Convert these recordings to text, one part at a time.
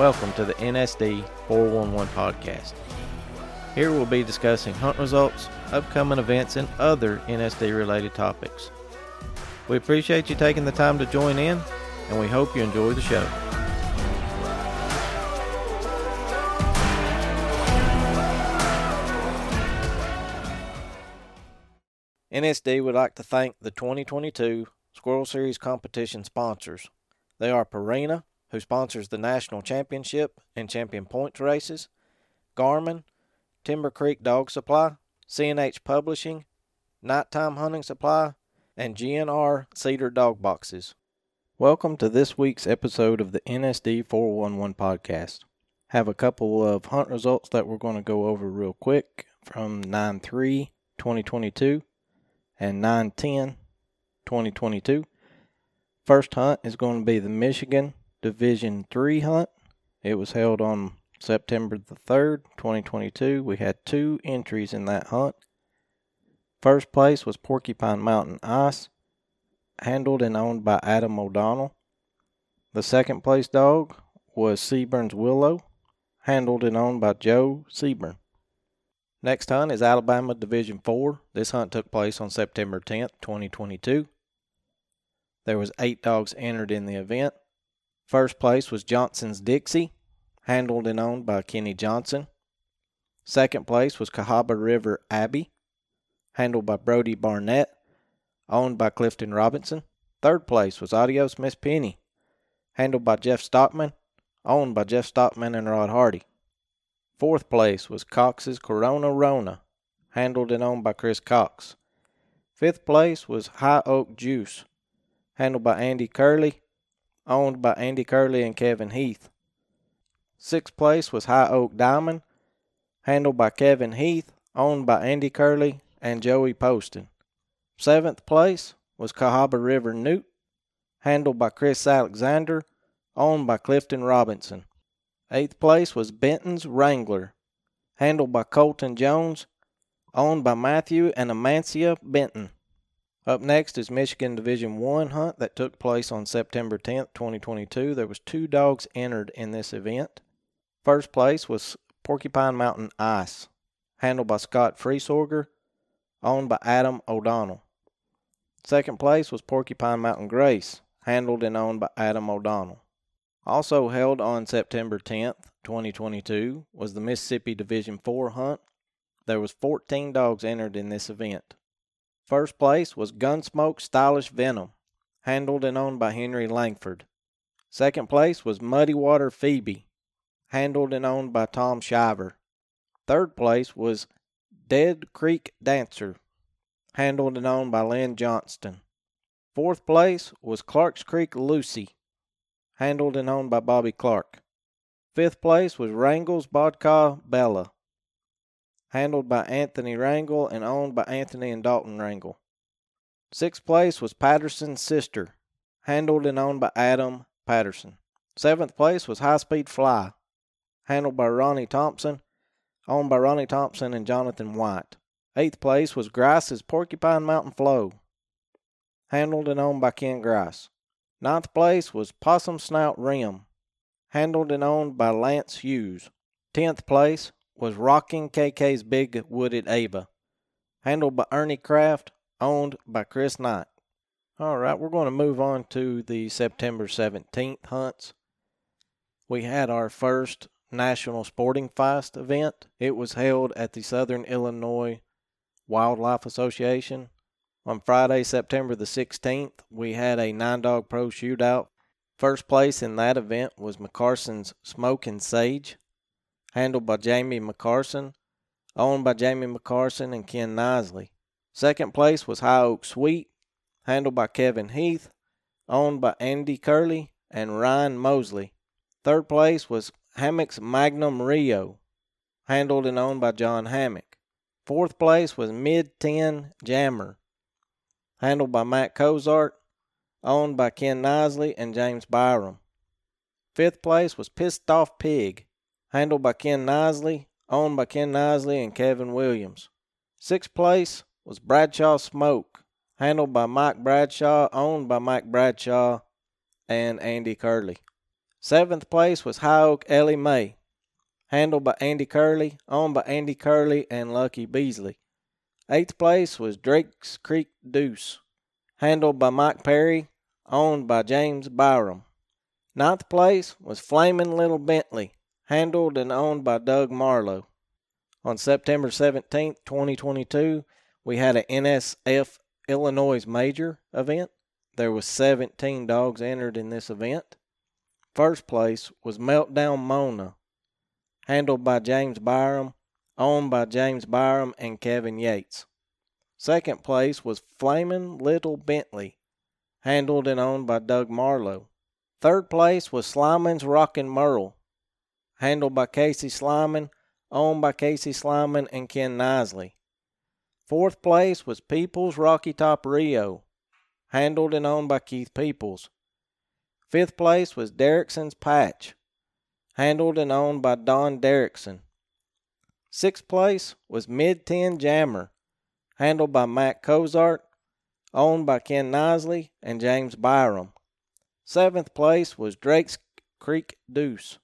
Welcome to the NSD 411 podcast. Here we'll be discussing hunt results, upcoming events, and other NSD related topics. We appreciate you taking the time to join in, and we hope you enjoy the show. NSD would like to thank the 2022 Squirrel Series competition sponsors. They are Purina, who sponsors the National Championship and Champion Points races, Garmin, Timber Creek Dog Supply, CNH Publishing, Nighttime Hunting Supply, and GNR Cedar Dog Boxes. Welcome to this week's episode of the NSD 411 podcast. Have a couple of hunt results that we're going to go over real quick from 9 3 2022 and 9 10 2022. First hunt is going to be the Michigan Division 3 hunt. It was held on September the 3rd, 2022. We had two entries in that hunt. First place was Porcupine Mountain Ice, handled and owned by Adam O'Donnell. The second place dog was Seaburn's Willow, handled and owned by Joe Seaburn. Next hunt is Alabama Division 4. This hunt took place on September 10th, 2022. There was 8 dogs entered in the event. First place was Johnson's Dixie, handled and owned by Kenny Johnson. Second place was Cahaba River Abbey, handled by Brody Barnett, owned by Clifton Robinson. Third place was Adios Miss Penny, handled by Jeff Stockman, owned by Jeff Stockman and Rod Hardy. Fourth place was Cox's Corona Rona, handled and owned by Chris Cox. Fifth place was High Oak Juice, handled by Andy Curley, owned by Andy Curley and Kevin Heath. Sixth place was High Oak Diamond, handled by Kevin Heath, owned by Andy Curley and Joey Poston. Seventh place was Cahaba River Newt, handled by Chris Alexander, owned by Clifton Robinson. Eighth place was Benton's Wrangler, handled by Colton Jones, owned by Matthew and Amancia Benton. Up next is Michigan Division 1 hunt that took place on September 10th, 2022. There was two dogs entered in this event. First place was Porcupine Mountain Ice, handled by Scott Freesorger, owned by Adam O'Donnell. Second place was Porcupine Mountain Grace, handled and owned by Adam O'Donnell. Also held on September 10th, 2022 was the Mississippi Division 4 hunt. There was 14 dogs entered in this event. First place was Gunsmoke Stylish Venom, handled and owned by Henry Langford. Second place was Muddy Water Phoebe, handled and owned by Tom Shiver. Third place was Dead Creek Dancer, handled and owned by Lynn Johnston. Fourth place was Clark's Creek Lucy, handled and owned by Bobby Clark. Fifth place was Wrangle's Bodka Bella, handled by Anthony Wrangle and owned by Anthony and Dalton Wrangle. Sixth place was Patterson's Sister, handled and owned by Adam Patterson. Seventh place was High Speed Fly, handled by Ronnie Thompson, owned by Ronnie Thompson and Jonathan White. Eighth place was Grice's Porcupine Mountain Flow, handled and owned by Ken Grice. Ninth place was Possum Snout Rim, handled and owned by Lance Hughes. Tenth place was Rocking KK's Big Wooded Ava, handled by Ernie Kraft, owned by Chris Knight. All right, we're going to move on to the September 17th hunts. We had our first National Sporting Fest event. It was held at the Southern Illinois Wildlife Association. On Friday, September the 16th, we had a nine dog pro shootout. First place in that event was McCarson's Smoking Sage, handled by Jamie McCarson, owned by Jamie McCarson and Ken Nisley. Second place was High Oak Sweet, handled by Kevin Heath, owned by Andy Curley and Ryan Mosley. Third place was Hammock's Magnum Rio, handled and owned by John Hammock. Fourth place was Mid 10 Jammer, handled by Matt Cozart, owned by Ken Nisley and James Byram. Fifth place was Pissed Off Pig, handled by Ken Nisley, owned by Ken Nisley and Kevin Williams. Sixth place was Bradshaw Smoke, handled by Mike Bradshaw, owned by Mike Bradshaw and Andy Curley. Seventh place was High Oak Ellie Mae, handled by Andy Curley, owned by Andy Curley and Lucky Beasley. Eighth place was Drake's Creek Deuce, handled by Mike Perry, owned by James Byram. Ninth place was Flamin' Little Bentley, handled and owned by Doug Marlowe. On September 17, 2022, we had an NSF Illinois Major event. There was 17 dogs entered in this event. First place was Meltdown Mona, handled by James Byram, owned by James Byram and Kevin Yates. Second place was Flamin' Little Bentley, handled and owned by Doug Marlowe. Third place was Slyman's Rockin' Merle, handled by Casey Slyman, owned by Casey Slyman and Ken Nisley. Fourth place was Peoples Rocky Top Rio, handled and owned by Keith Peoples. Fifth place was Derrickson's Patch, handled and owned by Don Derrickson. Sixth place was Mid 10 Jammer, handled by Matt Cozart, owned by Ken Nisley and James Byram. Seventh place was Drake's Creek Deuce,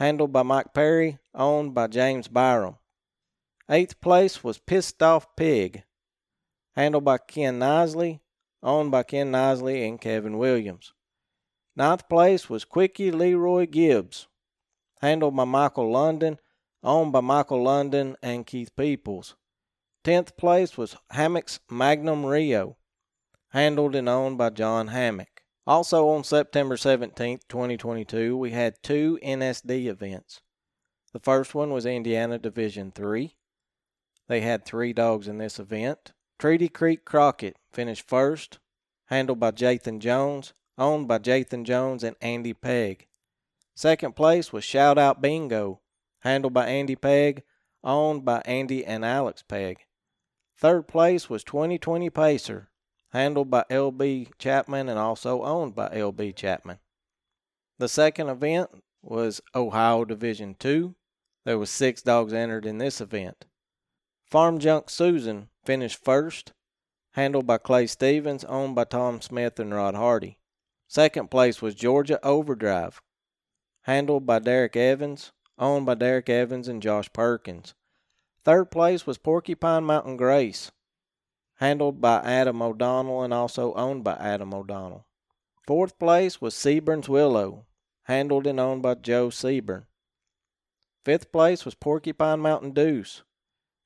handled by Mike Perry, owned by James Byram. Eighth place was Pissed Off Pig, handled by Ken Nisley, owned by Ken Nisley and Kevin Williams. Ninth place was Quickie Leroy Gibbs, handled by Michael London, owned by Michael London and Keith Peoples. Tenth place was Hammock's Magnum Rio, handled and owned by John Hammock. Also on September 17th, 2022, we had two NSD events. The first one was Indiana Division 3. They had three dogs in this event. Treaty Creek Crockett finished first, handled by Jathan Jones, owned by Jathan Jones and Andy Pegg. Second place was Shout Out Bingo, handled by Andy Pegg, owned by Andy and Alex Pegg. Third place was 2020 Pacer, handled by LB Chapman and also owned by LB Chapman. The second event was Ohio Division 2. There was 6 dogs entered in this event. Farm Junk Susan finished first, handled by Clay Stevens, owned by Tom Smith and Rod Hardy. Second place was Georgia Overdrive, handled by Derek Evans, owned by Derek Evans and Josh Perkins. Third place was Porcupine Mountain Grace, handled by Adam O'Donnell and also owned by Adam O'Donnell. Fourth place was Seburn's Willow, handled and owned by Joe Seburn. Fifth place was Porcupine Mountain Deuce,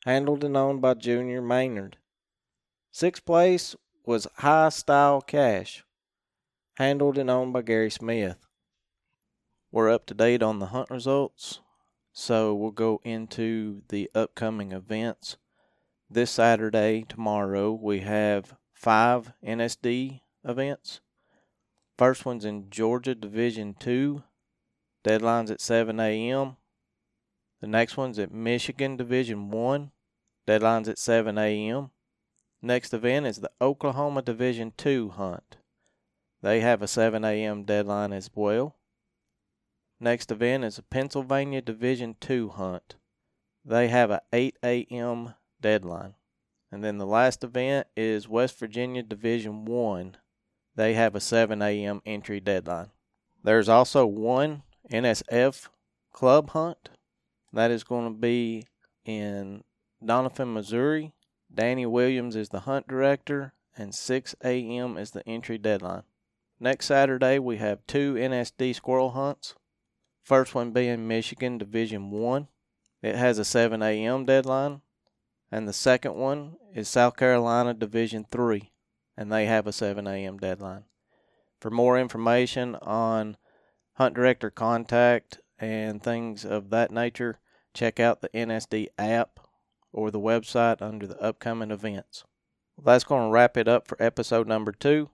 handled and owned by Junior Maynard. Sixth place was High Style Cash, handled and owned by Gary Smith. We're up to date on the hunt results. So we'll go into the upcoming events. This Saturday, tomorrow, we have five NSD events. First one's in Georgia Division 2. Deadline's at 7 a.m. The next one's at Michigan Division 1. Deadline's at 7 a.m. Next event is the Oklahoma Division 2 hunt. They have a 7 a.m. deadline as well. Next event is a Pennsylvania Division 2 hunt. They have a 8 a.m. deadline. And then the last event is West Virginia Division 1. They have a 7 a.m. entry deadline. There's also one NSF club hunt that is going to be in Doniphan, Missouri. Danny Williams is the hunt director, and 6 a.m. is the entry deadline. Next Saturday, we have two NSD squirrel hunts. First one being Michigan Division 1. It has a 7 a.m. deadline. And the second one is South Carolina Division 3, and they have a 7 a.m. deadline. For more information on hunt director contact and things of that nature, check out the NSD app or the website under the upcoming events. Well, that's going to wrap it up for episode number two.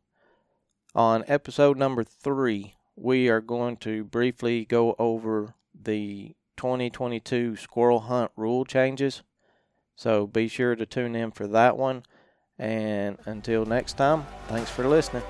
On episode number three, we are going to briefly go over the 2022 squirrel hunt rule changes. So be sure to tune in for that one. And until next time, thanks for listening.